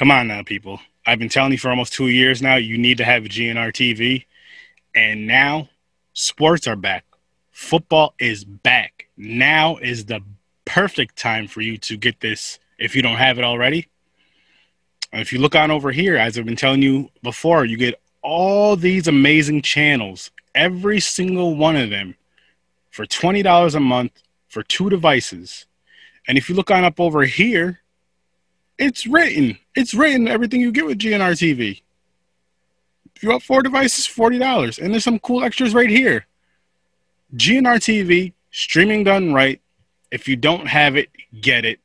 Come on now, people. I've been telling you for almost two years now, you need to have a GNR TV. And now sports are back. Football is back. Now is the perfect time for you to get this if you don't have it already. If you look on over here, as I've been telling you before, you get all these amazing channels, every single one of them, for $20 a month for two devices. And if you look on up over here, it's written. It's written everything you get with GNR TV. If you want four devices, $40. And there's some cool extras right here. GNR TV, streaming done right. If you don't have it, get it.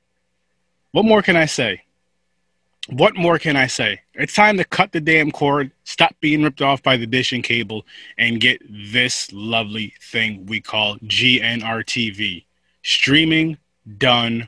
What more can I say? What more can I say? It's time to cut the damn cord, stop being ripped off by the dish and cable, and get this lovely thing we call GNR TV. Streaming done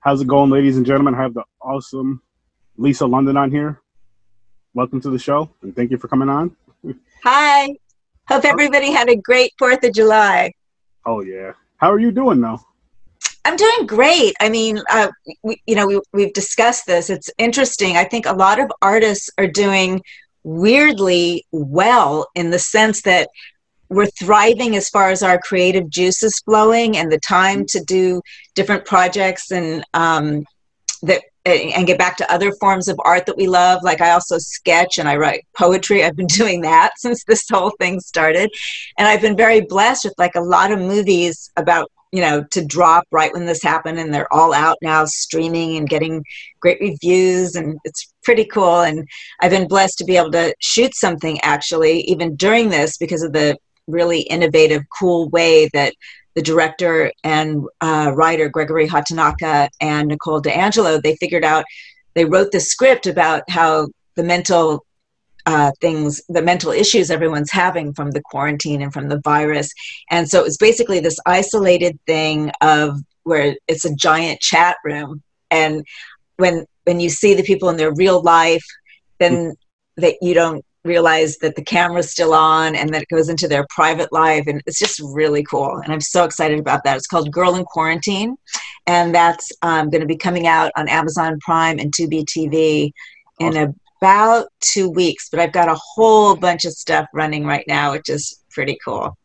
How's it going, ladies and gentlemen? I have the awesome Lisa London on here. Welcome to the show, and thank you for coming on. Hi. Hope everybody had a great 4th of July. Oh, yeah. How are you doing, though? I'm doing great. I mean, uh, we, you know, we, we've discussed this. It's interesting. I think a lot of artists are doing weirdly well in the sense that we're thriving as far as our creative juices flowing and the time to do different projects and um, that and get back to other forms of art that we love. Like I also sketch and I write poetry. I've been doing that since this whole thing started. And I've been very blessed with like a lot of movies about, you know, to drop right when this happened and they're all out now streaming and getting great reviews and it's pretty cool. And I've been blessed to be able to shoot something actually even during this because of the really innovative, cool way that the director and uh, writer Gregory Hatanaka and Nicole D'Angelo, they figured out, they wrote the script about how the mental uh, things, the mental issues everyone's having from the quarantine and from the virus. And so it was basically this isolated thing of where it's a giant chat room. And when when you see the people in their real life, then that you don't realize that the camera's still on and that it goes into their private life and it's just really cool and i'm so excited about that. It's called girl in quarantine and that's um, going to be coming out on amazon prime and tubi tv in about two weeks but i've got a whole bunch of stuff running right now which is pretty cool.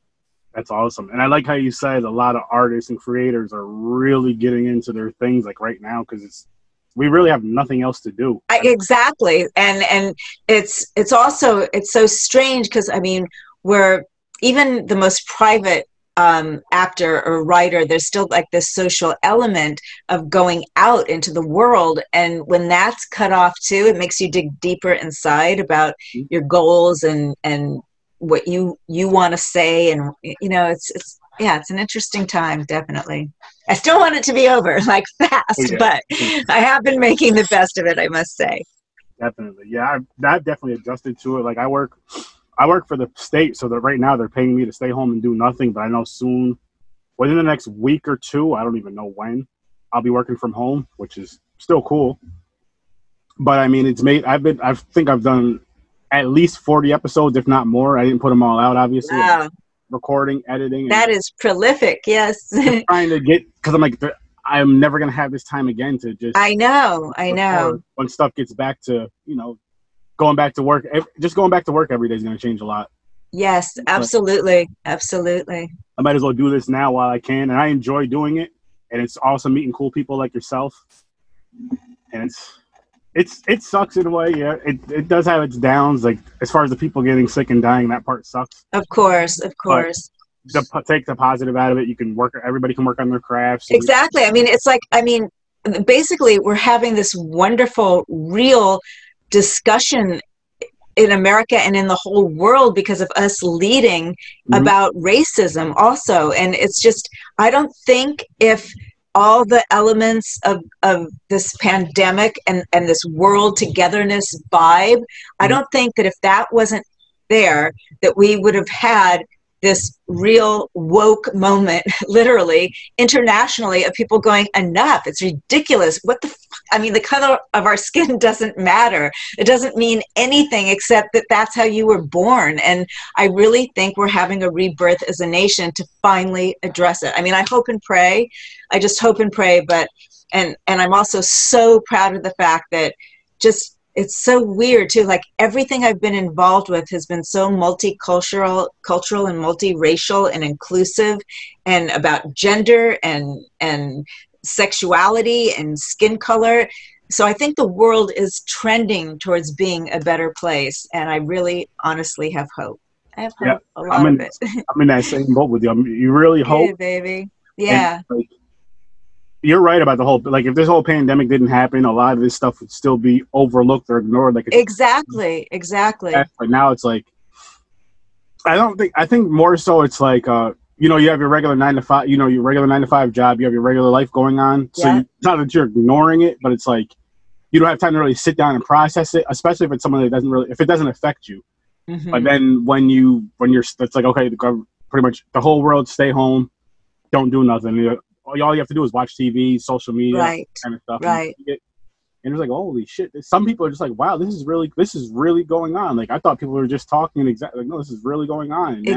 That's awesome and i like how you said a lot of artists and creators are really getting into their things like right now because it's we really have nothing else to do I, exactly and and it's it's also it's so strange because i mean we're even the most private um, actor or writer there's still like this social element of going out into the world. and when that's cut off too it makes you dig deeper inside about mm-hmm. your goals and and what you you want to say and you know it's it's yeah, it's an interesting time, definitely. I still want it to be over, like fast, oh, yeah. but I have been making the best of it, I must say. Definitely, yeah, I've, I've definitely adjusted to it. Like I work, I work for the state, so that right now they're paying me to stay home and do nothing. But I know soon, within the next week or two, I don't even know when, I'll be working from home, which is still cool. But I mean, it's made. I've been. I think I've done at least 40 episodes, if not more. I didn't put them all out, obviously. Wow recording, editing. That is prolific. Yes. trying to get because I'm like I'm never gonna have this time again to just. I know. I know. When stuff gets back to you know, going back to work, just going back to work every day is gonna change a lot. Yes, absolutely, but absolutely. I might as well do this now while I can, and I enjoy doing it. And it's awesome meeting cool people like yourself. And it's it's it sucks in a way. Yeah, it it does have its downs. Like as far as the people getting sick and dying, that part sucks. Of course, of course. But the, take the positive out of it. You can work. Everybody can work on their crafts. Exactly. I mean, it's like I mean, basically, we're having this wonderful, real discussion in America and in the whole world because of us leading Mhm. about racism also and it's just I don't think if all the elements of, of this pandemic and, and this world togetherness vibe, I Mhm. don't think that if that wasn't there, that we would have had this real woke moment, literally internationally, of people going, enough, it's ridiculous. What the? I mean, the color of our skin doesn't matter. It doesn't mean anything except that that's how you were born. And I really think we're having a rebirth as a nation to finally address it. I mean, I hope and pray. I just hope and pray, but and and I'm also so proud of the fact that just it's so weird too like everything i've been involved with has been so multicultural cultural and multiracial and inclusive and about gender and and sexuality and skin color so i think the world is trending towards being a better place and i really honestly have hope i have hope Yeah, a lot I'm of in- it I'm in that same boat with you. I mean, you really hope. yeah, baby yeah and, like, you're right about the whole. Like, if this whole pandemic didn't happen, a lot of this stuff would still be overlooked or ignored. Like, exactly exactly but now it's like, I don't think. I think more so, it's like, uh, you know, you have your regular nine to five. You know, your regular nine to five job. You have your regular life going on. So Yeah. you, not that you're ignoring it, but it's like you don't have time to really sit down and process it, especially if it's someone that doesn't really, if it doesn't affect you. Mhm. But then when you when you're it's like okay, the gov- pretty much the whole world stay home, don't do nothing. You- All you have to do is watch TV, social media, right kind of stuff. Right. And, and it's like holy shit. Some people are just like, wow, this is really this is really going on. Like I thought people were just talking exactly. Like no, this is really going on. And now,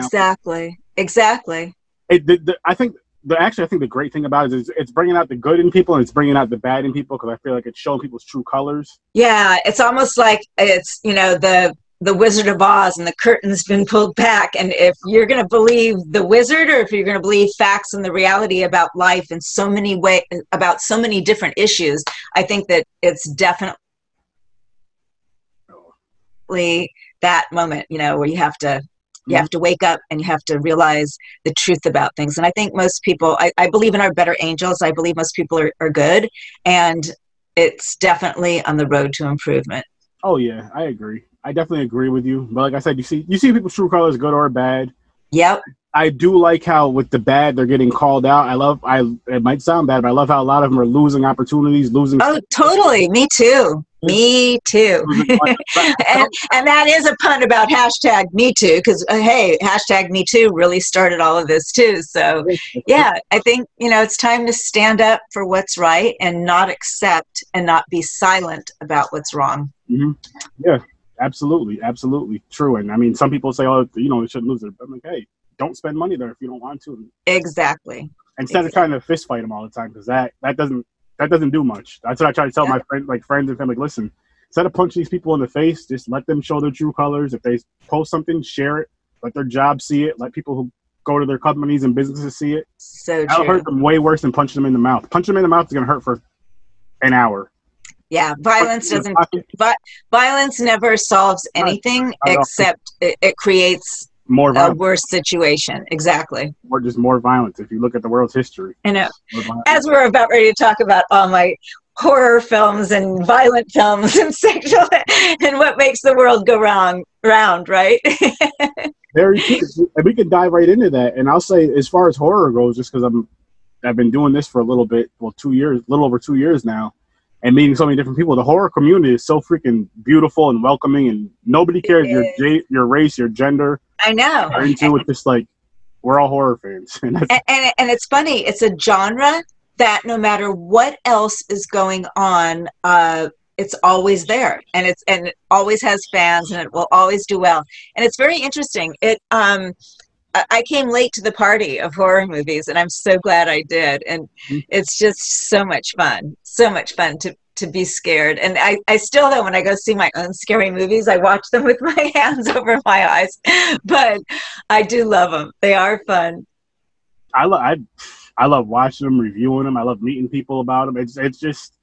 exactly it, the, the, I think the actually I think the great thing about it is it's bringing out the good in people and it's bringing out the bad in people because I feel like it's showing people's true colors. Yeah, it's almost like it's you know the the Wizard of Oz and the curtain's been pulled back, and if you're going to believe the wizard or if you're going to believe facts and the reality about life in so many way about so many different issues, I think that it's definitely that moment, you know, where you have to you have to wake up and you have to realize the truth about things. And I think most people, I, I believe in our better angels. I believe most people are, are good, and it's definitely on the road to improvement. Oh yeah, I agree. I definitely agree with you. But like I said, you see you see people's true colors, good or bad. Yep. I do like how with the bad they're getting called out. I love I it might sound bad, but I love how a lot of them are losing opportunities, losing Oh, totally. Me too. Me too. and, and that is a pun about hashtag me too because uh, hey hashtag me too really started all of this too so yeah i think you know it's time to stand up for what's right and not accept and not be silent about what's wrong hmm Yeah, absolutely, absolutely true. And I mean, some people say, "Oh, you know, you shouldn't lose it." I'm like, hey, don't spend money there if you don't want to. exactly Instead of trying to fist fight them all the time, because that that doesn't that doesn't do much. That's what I try to tell my friend, like friends and family. Like, listen, instead of punching these people in the face, just let them show their true colors. If they post something, share it. Let their job see it. Let people who go to their companies and businesses see it. so That'll true hurt them way worse than punching them in the mouth. Punching them in the mouth is gonna hurt for an hour. yeah violence Punching them in doesn't pocket, violence never solves anything not at all. except it, it creates more a worse situation exactly or just more violence. If you look at the world's history, i know as we're about ready to talk about all my horror films and violent films and sexual and what makes the world go wrong round right Very true. And we can dive right into that. And I'll say, as far as horror goes, just because I'm, I've been doing this for a little bit, well, two years, a little over two years now, and meeting so many different people. The horror community is so freaking beautiful and welcoming, and nobody cares your your race, your gender, i know or into it. Just like we're all horror fans, and and, and, it's funny it's a genre that no matter what else is going on uh, it's always there and it's and it always has fans and it will always do well and it's very interesting it um I- came late to the party of horror movies, and I'm so glad I did. And Mhm. it's just so much fun, so much fun to to be scared. And I, I still though when I go see my own scary movies, I watch them with my hands over my eyes. But I do love them; they are fun. I love I, I love watching them, reviewing them. I love meeting people about them. It's it's just,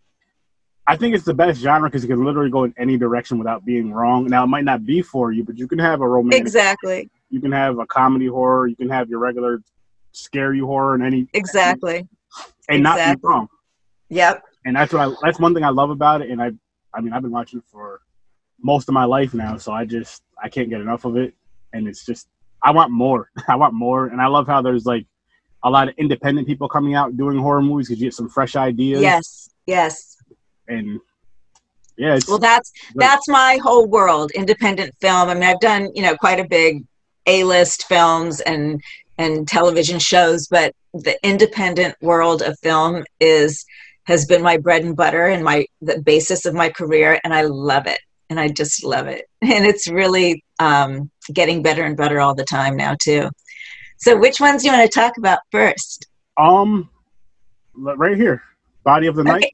I think it's the best genre because you can literally go in any direction without being wrong. Now it might not be for you, but you can have a romantic, Exactly, you can have a comedy horror, you can have your regular scare you horror, and any exactly. and not be exactly. wrong. Yep. And that's what I, that's one thing I love about it. And I I mean I've been watching it for most of my life now. So I just I can't get enough of it, and it's just I want more. I want more, and I love how there's like a lot of independent people coming out doing horror movies because you get some fresh ideas. Yes, yes. And yeah, well, that's that's my whole world. Independent film. I mean, I've done you know quite a big A-list films and and television shows, but the independent world of film is has been my bread and butter and my the basis of my career, and I love it. And I just love it, and it's really um, getting better and better all the time now too. So, which ones do you want to talk about first? Um, right here, Body of the Night.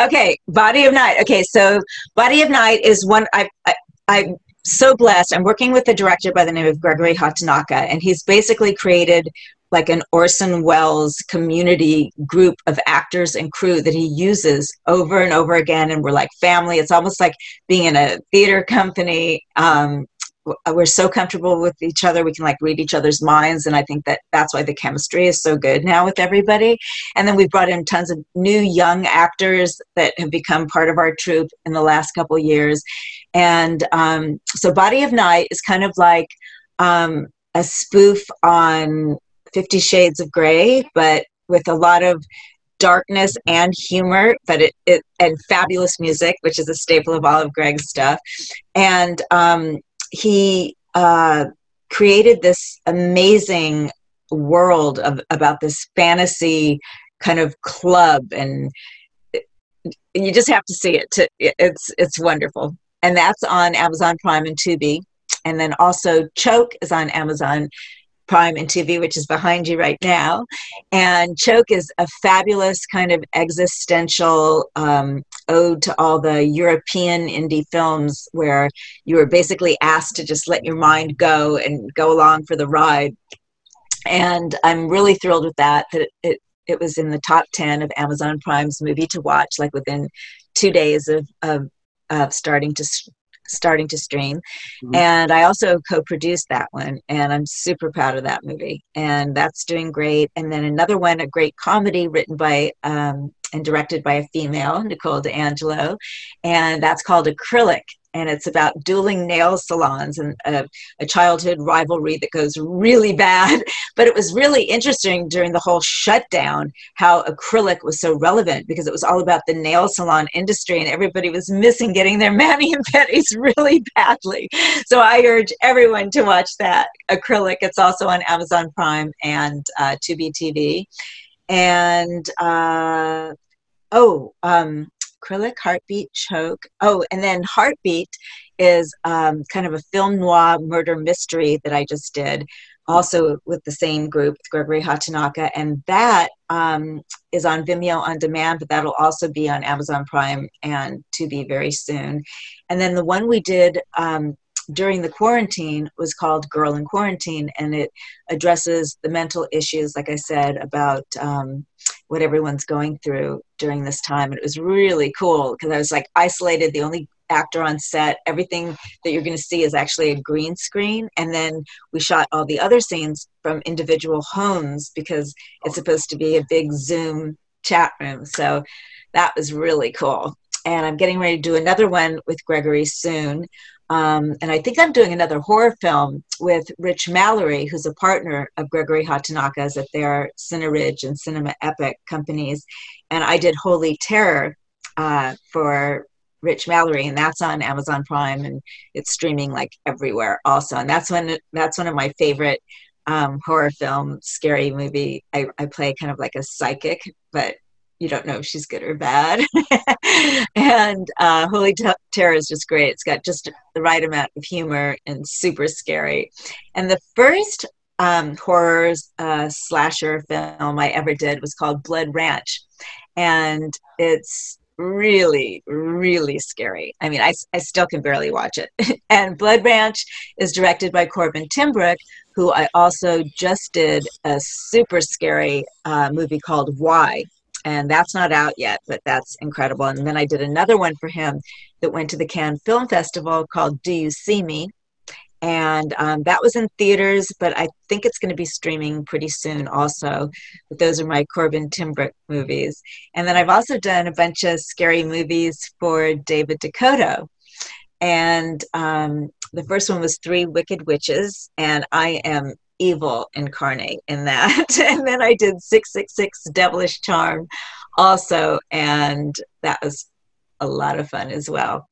Okay, okay. Body of Night. Okay, so Body of Night is one I, I I'm so blessed. I'm working with a director by the name of Gregory Hatanaka, and he's basically created like an Orson Welles community group of actors and crew that he uses over and over again. And we're like family. It's almost like being in a theater company. Um, we're so comfortable with each other we can like read each other's minds and i think that that's why the chemistry is so good now with everybody and then we brought in tons of new young actors that have become part of our troupe in the last couple years and um, so body of night is kind of like um, a spoof on 50 shades of gray but with a lot of darkness and humor, but it, it and fabulous music, which is a staple of all of Greg's stuff. And um, he uh, created this amazing world of about this fantasy kind of club and you just have to see it to, it's it's wonderful. And that's on amazon prime and tubi. And then also choke is on amazon Prime and TV, which is behind you right now. And Choke is a fabulous kind of existential um, ode to all the European indie films where you were basically asked to just let your mind go and go along for the ride. And I'm really thrilled with that, that it, it, was in the top 10 of Amazon Prime's movie to watch, like within two days of, of, of starting to starting to stream. Mm-hmm. And I also co produced that one, and I'm super proud of that movie. And that's doing great. And then another one, a great comedy written by um, and directed by a female, Nicole D'Angelo, and that's called Acrylic and it's about dueling nail salons and a, a, childhood rivalry that goes really bad. But it was really interesting during the whole shutdown how acrylic was so relevant because it was all about the nail salon industry and everybody was missing getting their mani and pedis really badly. So I urge everyone to watch that acrylic. It's also on Amazon Prime and uh, Tubi TV. And uh, oh, um, acrylic, heartbeat, choke. Oh, and then heartbeat is um, kind of a film noir murder mystery that I just did, also with the same group, Gregory Hatanaka, and that um, is on Vimeo on demand, but that'll also be on Amazon Prime and Tubi very soon. And then the one we did um, during the quarantine was called Girl in Quarantine, and it addresses the mental issues, like I said, about um, what everyone's going through during this time. And it was really cool because I was like isolated, the only actor on set. Everything that you're going to see is actually a green screen. And then we shot all the other scenes from individual homes because it's supposed to be a big Zoom chat room. So that was really cool. And I'm getting ready to do another one with Gregory soon um, and I think I'm doing another horror film with Rich Mallory, who's a partner of Gregory Hatanaka's at their Cineridge and Cinema Epoch companies. And I did Holy Terror uh, for Rich Mallory, and that's on Amazon Prime, and it's streaming like everywhere also. And that's one that's one of my favorite um, horror film, scary movie. I, I play kind of like a psychic, but you don't know if she's good or bad. and uh, Holy Terror is just great. It's got just the right amount of humor and super scary. And the first um, horror uh, slasher film I ever did was called Blood Ranch. And it's really, really scary. I mean, I, I still can barely watch it. and Blood Ranch is directed by Corbin Timbrook, who I also just did a super scary uh, movie called Why and that's not out yet, but that's incredible. And then I did another one for him that went to the Cannes Film Festival called Do You See Me? And um, that was in theaters, but I think it's going to be streaming pretty soon also. But those are my Corbin Timbrook movies. And then I've also done a bunch of scary movies for David DeCoteau. and um, the first one was Three Wicked Witches, and I am evil incarnate in that. and then I did 666 Devilish Charm also, and that was a lot of fun as well.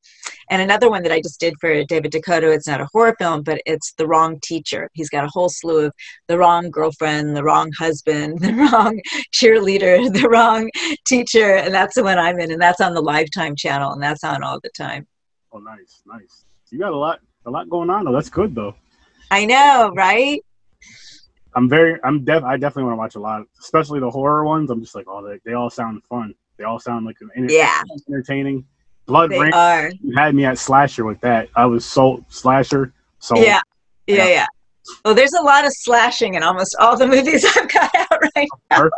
And another one that I just did for David DeCoteau, it's not a horror film, but it's The Wrong Teacher. He's got a whole slew of the wrong girlfriend, the wrong husband, the wrong cheerleader, the wrong teacher. And that's the one I'm in. And that's on the Lifetime channel. And that's on all the time. Oh, nice, nice. You got a lot, a lot going on though. That's good though. I know, right? I'm very, I'm def, I definitely want to watch a lot, especially the horror ones. I'm just like, oh, they, they all sound fun. They all sound like yeah, entertaining. Blood they Rain. Are. You had me at slasher with that. I was so slasher. So yeah, yeah, yeah. Well, there's a lot of slashing in almost all the movies I've got out right now.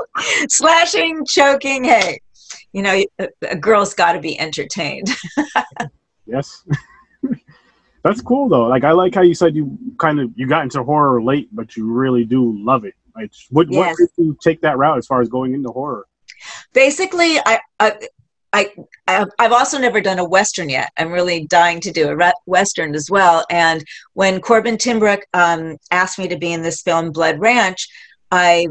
slashing, choking. Hey, you know, a, a girl's got to be entertained. yes. That's cool though. Like I like how you said you kind of you got into horror late, but you really do love it. Like what yes. what did you take that route as far as going into horror? Basically, I, I I, I've also never done a Western yet. I'm really dying to do a Western as well. And when Corbin Timbrook um, asked me to be in this film, Blood Ranch, I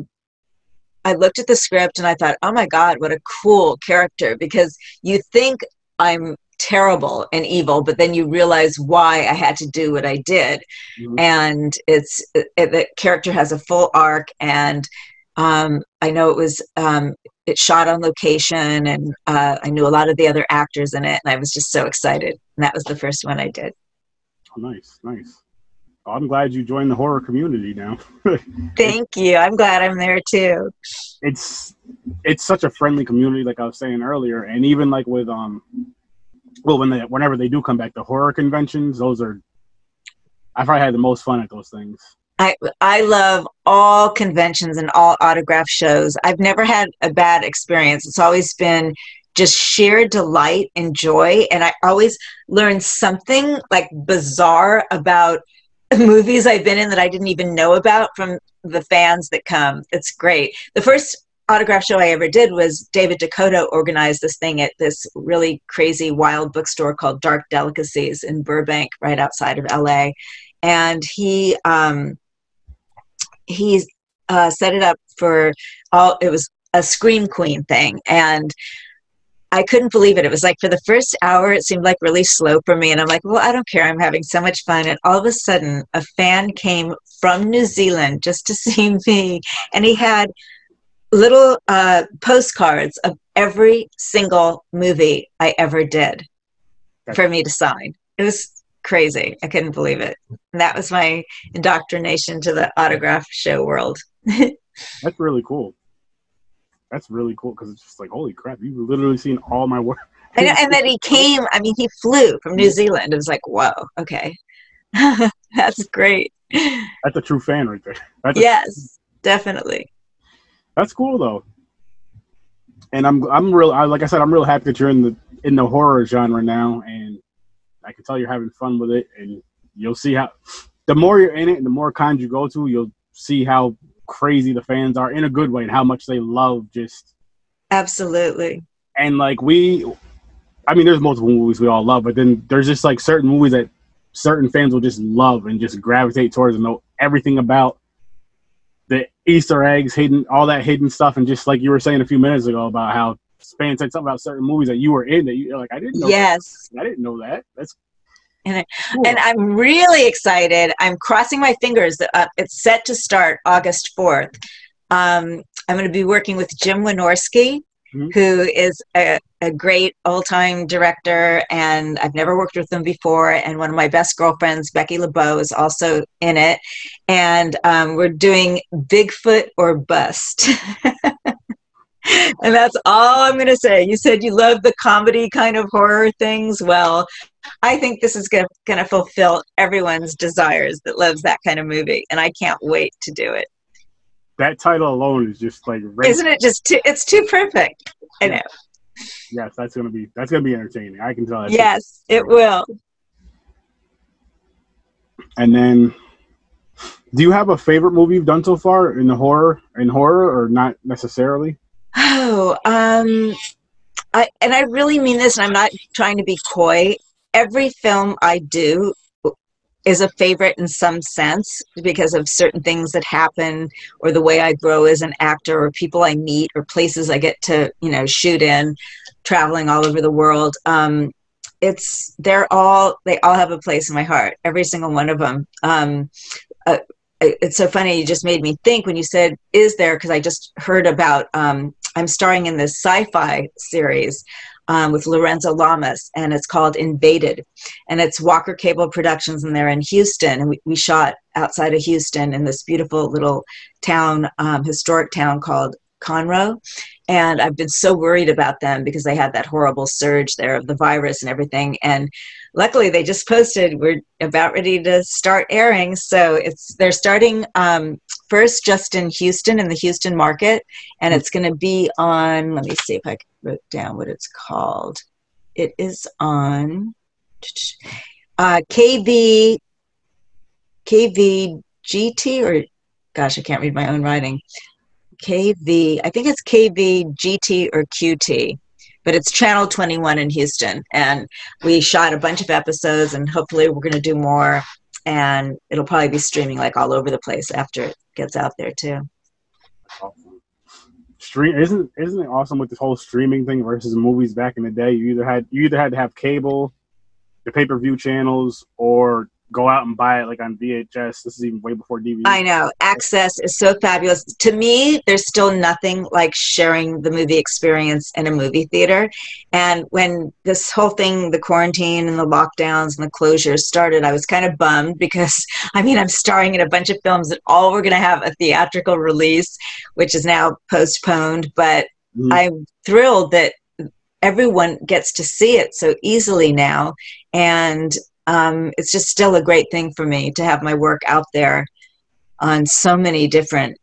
I looked at the script and I thought, oh my God, what a cool character. Because you think I'm terrible and evil, but then you realize why I had to do what I did. Mm-hmm. And it's it, the character has a full arc and um, I know it was um, it shot on location, and uh, I knew a lot of the other actors in it, and I was just so excited. And that was the first one I did. Oh, nice, nice. Well, I'm glad you joined the horror community now. Thank you. I'm glad I'm there too. It's it's such a friendly community, like I was saying earlier, and even like with um, well, when they whenever they do come back, the horror conventions, those are. I've probably had the most fun at those things. I I love all conventions and all autograph shows. I've never had a bad experience. It's always been just sheer delight and joy and I always learn something like bizarre about movies I've been in that I didn't even know about from the fans that come. It's great. The first autograph show I ever did was David DeCoteau organized this thing at this really crazy wild bookstore called Dark Delicacies in Burbank, right outside of LA. And he um, he uh, set it up for all it was a scream queen thing and I couldn't believe it. It was like for the first hour, it seemed like really slow for me. And I'm like, well, I don't care. I'm having so much fun. And all of a sudden, a fan came from New Zealand just to see me. And he had little uh, postcards of every single movie I ever did for me to sign. It was crazy. I couldn't believe it. And that was my indoctrination to the autograph show world. That's really cool. That's really cool because it's just like, holy crap, you've literally seen all my work. and, and then he came, I mean, he flew from New Zealand. It was like, whoa, okay. That's great. That's a true fan right there. That's yes, a, definitely. That's cool though. And I'm I'm real I, like I said I'm real happy that you're in the in the horror genre now and I can tell you're having fun with it, and you'll see how. The more you're in it, and the more cons you go to, you'll see how crazy the fans are in a good way, and how much they love just. Absolutely. And like we, I mean, there's multiple movies we all love, but then there's just like certain movies that certain fans will just love and just gravitate towards and know everything about Easter eggs, hidden, all that hidden stuff, and just like you were saying a few minutes ago about how fans said something about certain movies that you were in that you're like, I didn't know. Yes, that. I didn't know that. That's and, cool. and I'm really excited. I'm crossing my fingers. Uh, it's set to start August 4th. Um, I'm going to be working with Jim Wynorski, mm-hmm. who is a, a great all-time director, and I've never worked with him before. And one of my best girlfriends, Becky LeBeau, is also in it. And um, we're doing Bigfoot or Bust. and that's all I'm going to say. You said you love the comedy kind of horror things. Well, I think this is going to fulfill everyone's desires that loves that kind of movie, and I can't wait to do it. That title alone is just like, isn't it just too? It's too perfect. I know. Yes, that's gonna be that's gonna be entertaining. I can tell. Yes, it will. And then, do you have a favorite movie you've done so far in the horror in horror, or not necessarily? Oh, um, I and I really mean this, and I'm not trying to be coy. every film I do is a favorite in some sense because of certain things that happen or the way I grow as an actor or people I meet or places I get to, you know, shoot in, traveling all over the world. Um, it's they're all they all have a place in my heart, every single one of them. Um, uh, it's so funny you just made me think when you said is there because i just heard about um, i'm starring in this sci-fi series um, with lorenzo lamas and it's called invaded. And it's walker cable productions and they're in houston. And we, we shot outside of houston in this beautiful little town um, historic town called conroe and i've been so worried about them because they had that horrible surge there of the virus and everything and luckily they just posted we're about ready to start airing. So it's they're starting um, first just in houston in the houston market and it's going to be on let me see if i wrote down what it's called. It is on uh, kv kvgt or gosh i can't read my own writing kv i think it's kvgt or qt but it's channel 21 in houston. And we shot a bunch of episodes and hopefully we're going to do more and it'll probably be streaming like all over the place after it gets out there too. Stream isn't isn't it awesome with this whole streaming thing versus movies back in the day? You either had you either had to have cable the pay-per-view channels or go out and buy it like on VHS. This is even way before DVD. I know. Access is so fabulous. To me, there's still nothing like sharing the movie experience in a movie theater. And when this whole thing, the quarantine and the lockdowns and the closures started, I was kind of bummed because I mean, I'm starring in a bunch of films that all were going to have a theatrical release, which is now postponed. But mm-hmm. I'm thrilled that everyone gets to see it so easily now and um, it's just still a great thing for me to have my work out there on so many different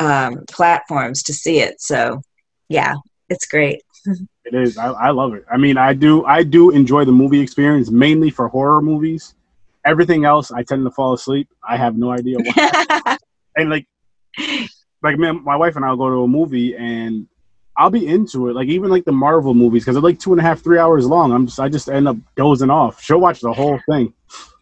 um, platforms to see it. So, yeah, it's great. it is. I, I love it. I mean, I do. I do enjoy the movie experience mainly for horror movies. Everything else, I tend to fall asleep. I have no idea why. and like, like man, my wife and I'll go to a movie and I'll be into it. Like even like the Marvel movies because they're like two and a half, three hours long. I'm just I just end up dozing off. She'll watch the whole thing.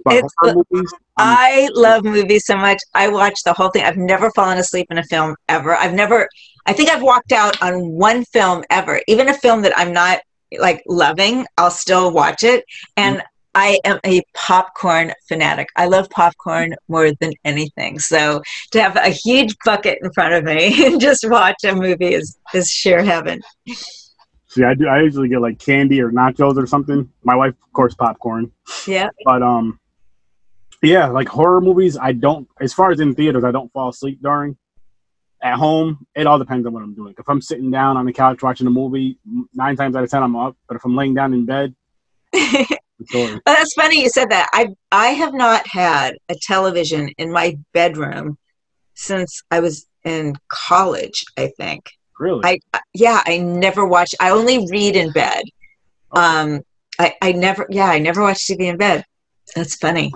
But movies, I love movies so much. I watch the whole thing. I've never fallen asleep in a film ever. I've never. I think I've walked out on one film ever, even a film that I'm not like loving. I'll still watch it, and. I am a popcorn fanatic. I love popcorn more than anything. So to have a huge bucket in front of me and just watch a movie is, is sheer heaven. See, I do. I usually get like candy or nachos or something. My wife, of course, popcorn. Yeah. But um, yeah, like horror movies. I don't. As far as in theaters, I don't fall asleep during. At home, it all depends on what I'm doing. If I'm sitting down on the couch watching a movie, nine times out of ten I'm up. But if I'm laying down in bed, that's funny you said that. I I have not had a television in my bedroom since I was in college. I think. Really? I yeah. I never watch. I only read in bed. Oh. Um. I I never yeah. I never watch TV in bed. That's funny.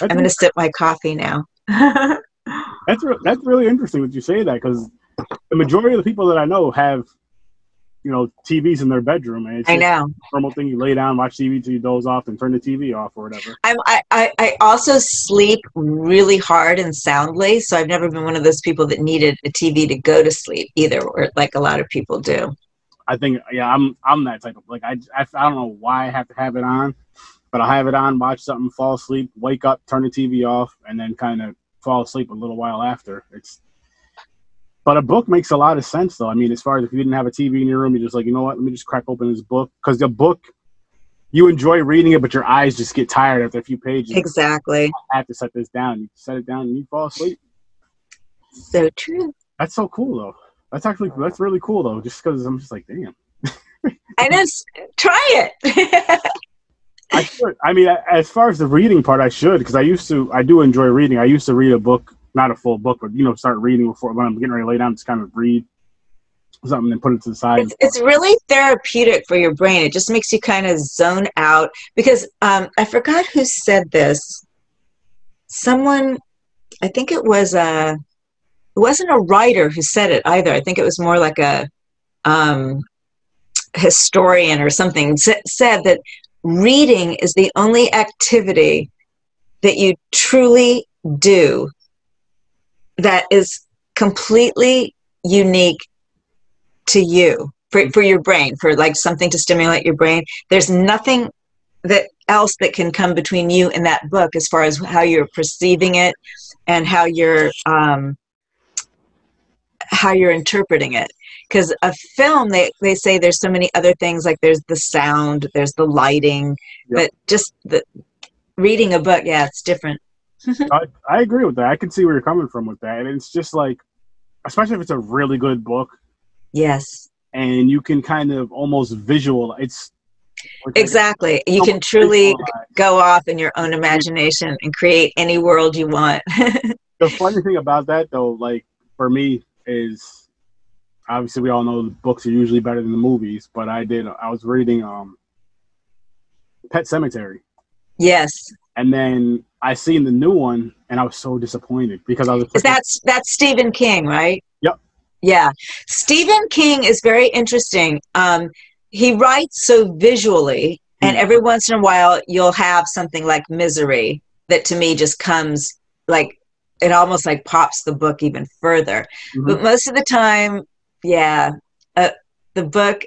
That's I'm going to sip my coffee now. that's re- that's really interesting that you say that because the majority of the people that I know have you know TVs in their bedroom. And it's I know normal thing. You lay down, watch TV till you doze off, and turn the TV off or whatever. I'm, I, I I also sleep really hard and soundly, so I've never been one of those people that needed a TV to go to sleep either, or like a lot of people do. I think yeah, I'm I'm that type of like I I, I don't know why I have to have it on, but I'll have it on, watch something, fall asleep, wake up, turn the TV off, and then kind of fall asleep a little while after. It's but a book makes a lot of sense, though. I mean, as far as if you didn't have a TV in your room, you're just like, you know what? Let me just crack open this book because the book, you enjoy reading it, but your eyes just get tired after a few pages. Exactly. I have to set this down. You set it down and you fall asleep. So true. That's so cool, though. That's actually that's really cool, though. Just because I'm just like, damn. I just try it. I should. I mean, as far as the reading part, I should because I used to. I do enjoy reading. I used to read a book not a full book, but you know, start reading before when I'm getting ready to lay down, just kind of read something and put it to the side. It's, it's really therapeutic for your brain. It just makes you kind of zone out because um, I forgot who said this. Someone, I think it was a, it wasn't a writer who said it either. I think it was more like a um, historian or something said that reading is the only activity that you truly do that is completely unique to you for, for your brain for like something to stimulate your brain. There's nothing that else that can come between you and that book as far as how you're perceiving it and how you're um, how you're interpreting it. Because a film they, they say there's so many other things like there's the sound there's the lighting Yep. but just the reading a book yeah it's different I, I agree with that. I can see where you're coming from with that. And it's just like, especially if it's a really good book yes and you can kind of almost visual. It's it's like exactly you can truly visualize. go off in your own imagination and create any world you want The funny thing about that, though, like for me, is obviously we all know the books are usually better than the movies. But I did. I was reading um, Pet Sematary, yes and then I seen the new one, and I was so disappointed because I was. That's that's Stephen King, right? Yep. Yeah, Stephen King is very interesting. Um, he writes so visually, and Mm. every once in a while you'll have something like Misery that to me just comes like it almost like pops the book even further. Mhm. But most of the time, yeah, uh, the book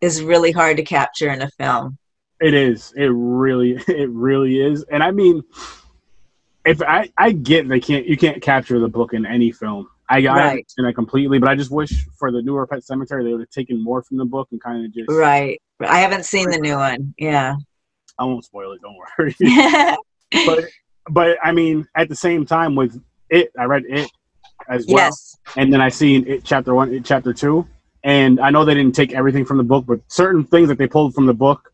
is really hard to capture in a film. It is. It really, it really is. And I mean, if I, I get they can't, you can't capture the book in any film. I, got Right. understand that completely, but I just wish for the newer Pet Sematary they would have taken more from the book and kind of just. Right. I haven't seen the new one. Yeah. I won't spoil it. Don't worry. but, but I mean, at the same time, with it, I read it as well, yes. and then I seen it chapter one, it chapter two, and I know they didn't take everything from the book, but certain things that they pulled from the book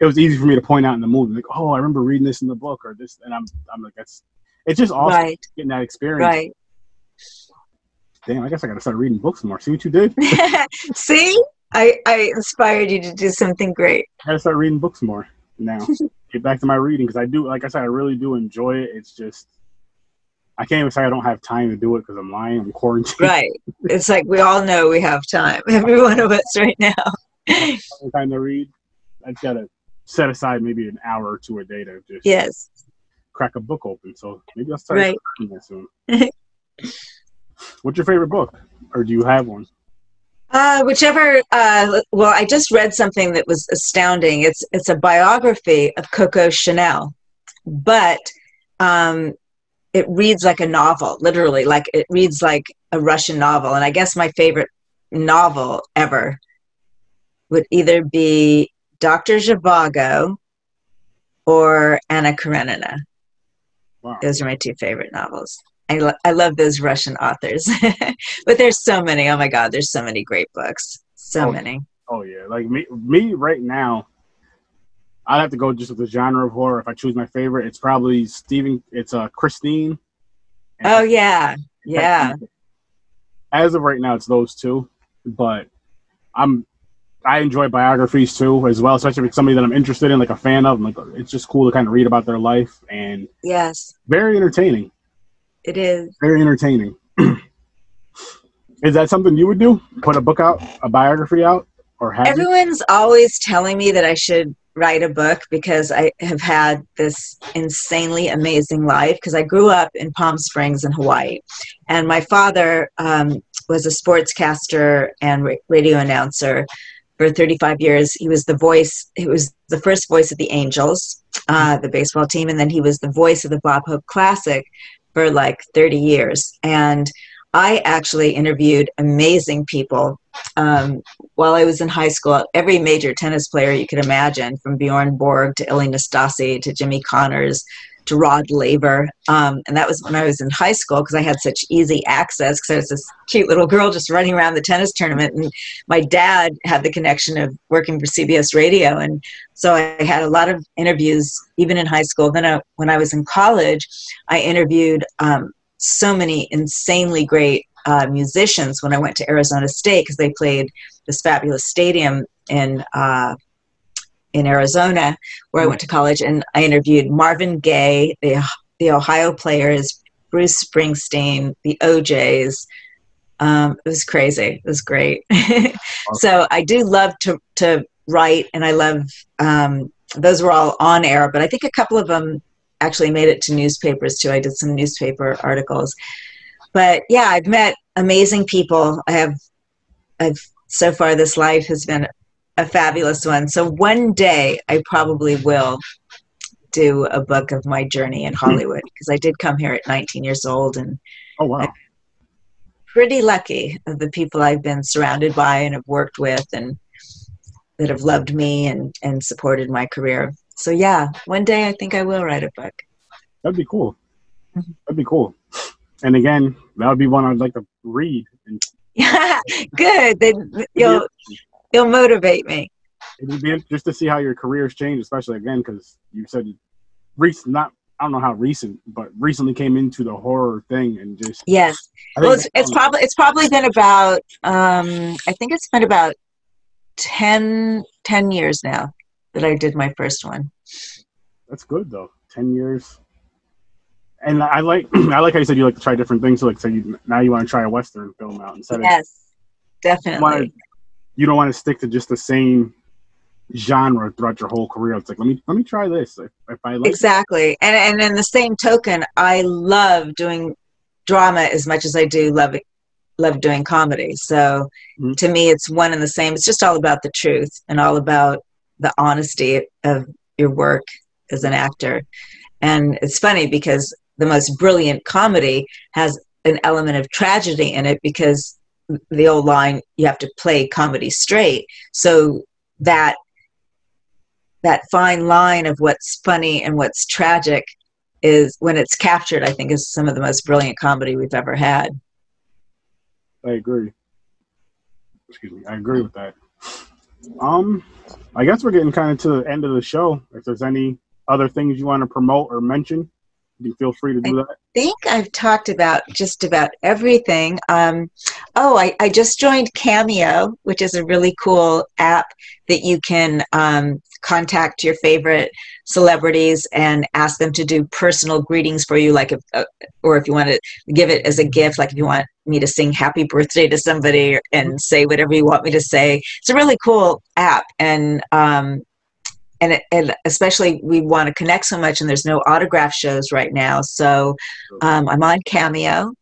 it was easy for me to point out in the movie, like, oh, I remember reading this in the book or this, and I'm, I'm like, that's, it's just awesome Right. getting that experience. Right. Damn, I guess I gotta start reading books more. See what you did? See, I I inspired you to do something great. I gotta start reading books more now. Get back to my reading because I do, like I said, I really do enjoy it. It's just, I can't even say I don't have time to do it because I'm lying. I'm quarantined. Right. It's like we all know we have time. Every one of us right now. time to read. I just gotta set aside maybe an hour or two a day to just Yes. crack a book open. So maybe I'll start Right. that soon. What's your favorite book, or do you have one? Uh, whichever. Uh, well, I just read something that was astounding. It's it's a biography of Coco Chanel, but um, it reads like a novel. Literally, like it reads like a Russian novel. And I guess my favorite novel ever would either be Doctor Zhivago or Anna Karenina. Wow. Those are my two favorite novels. I, lo- I love those Russian authors, but there's so many. Oh my God, there's so many great books. So Oh. many. Oh yeah, like me, me right now. I'd have to go just with the genre of horror. If I choose my favorite, it's probably Stephen. It's uh Christine. Oh yeah, yeah, As of right now, it's those two, but I'm. I enjoy biographies too, as well, especially if it's somebody that I'm interested in, like a fan of. Like it's just cool to kind of read about their life and yes, very entertaining. it is. Very entertaining. Is that something you would do? Put a book out, a biography out, or have? Everyone's always telling me that I should write a book because I have had this insanely amazing life. Because I grew up in Palm Springs in Hawaii, and my father um, was a sportscaster and radio announcer for 35 years. He was the voice. He was the first voice of the Angels, uh, the baseball team, and then he was the voice of the Bob Hope Classic for like 30 years. And I actually interviewed amazing people um, while I was in high school, every major tennis player you could imagine, from Bjorn Borg to Ilie Nastase to Jimmy Connors to Rod Laver. Um, and that was when I was in high school because I had such easy access because I was this cute little girl just running around the tennis tournament. And my dad had the connection of working for CBS Radio. And so I had a lot of interviews even in high school. Then I, when I was in college, I interviewed um, so many insanely great uh, musicians when I went to Arizona State because they played this fabulous stadium in uh, in Arizona where I went to college, and I interviewed Marvin Gaye, the the Ohio players, Bruce Springsteen, the O'Jays. Um, it was crazy. It was great. so I do love to to write and I love um, those were all on air, but I think a couple of them actually made it to newspapers too. I did some newspaper articles. But yeah, I've met amazing people. I have I've so far this life has been a fabulous one. So one day I probably will do a book of my journey in Hollywood because I did come here at 19 years old and Oh wow. pretty lucky of the people I've been surrounded by and have worked with and that have loved me and, and supported my career. So yeah, one day I think I will write a book. That'd be cool. Mhm. That'd be cool. And again, that would be one I'd like to read. And Yeah, good. Then you'll you'll motivate me. it would be just to see how your career's changed, especially again because you said recent, not I don't know how recent, but recently came into the horror thing and just Yes. Well, it's, it's probably it's probably been about um, I think it's been about 10, 10 years now that I did my first one. that's good though. Ten years. And I like I like how you said you like to try different things. So like so you now you want to try a western film out instead of Yes, you, definitely. You don't want to stick to just the same genre throughout your whole career. It's like let me let me try this. If, if I like exactly and and in the same token i love doing drama as much as i do love love doing comedy so Mhm. to me it's one and the same it's just all about the truth and all about the honesty of your work as an actor and it's funny because the most brilliant comedy has an element of tragedy in it because the old line you have to play comedy straight so that that fine line of what's funny and what's tragic is when it's captured i think is some of the most brilliant comedy we've ever had I agree. Excuse me. I agree with that. Um, I guess we're getting kind of to the end of the show. If there's any other things you want to promote or mention, you feel free to do that. I think I've talked about just about everything. Um, oh, I, I just joined Cameo, which is a really cool app that you can um, contact your favorite celebrities and ask them to do personal greetings for you, like if, uh, or if you want to give it as a gift, like if you want me to sing happy birthday to somebody and say whatever you want me to say. It's a really cool app, and um, and, it, and especially we want to connect so much and there's no autograph shows right now so um, i'm on cameo.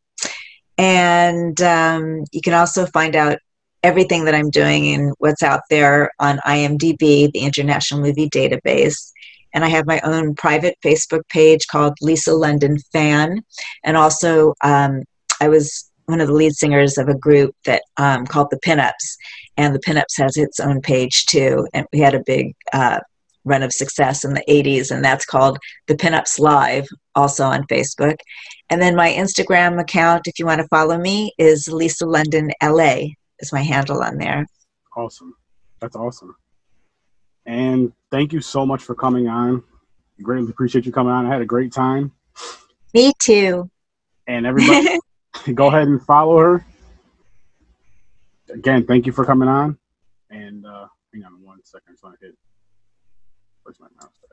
And um, you can also find out everything that i'm doing and what's out there on imdb the international movie database. And i have my own private facebook page called lisa london fan. And also um, i was one of the lead singers of a group that um, called the pinups. And the pinups has its own page too. And we had a big uh, run of success in the 80s, and that's called The Pinups Live, also on Facebook. And then my Instagram account, if you want to follow me, is Lisa London LA, is my handle on there. Awesome. That's awesome. And thank you so much for coming on. Greatly appreciate you coming on. I had a great time. Me too. And everybody, go ahead and follow her. Again, thank you for coming on. And uh, hang on one second. So I hit. Where's my mouse?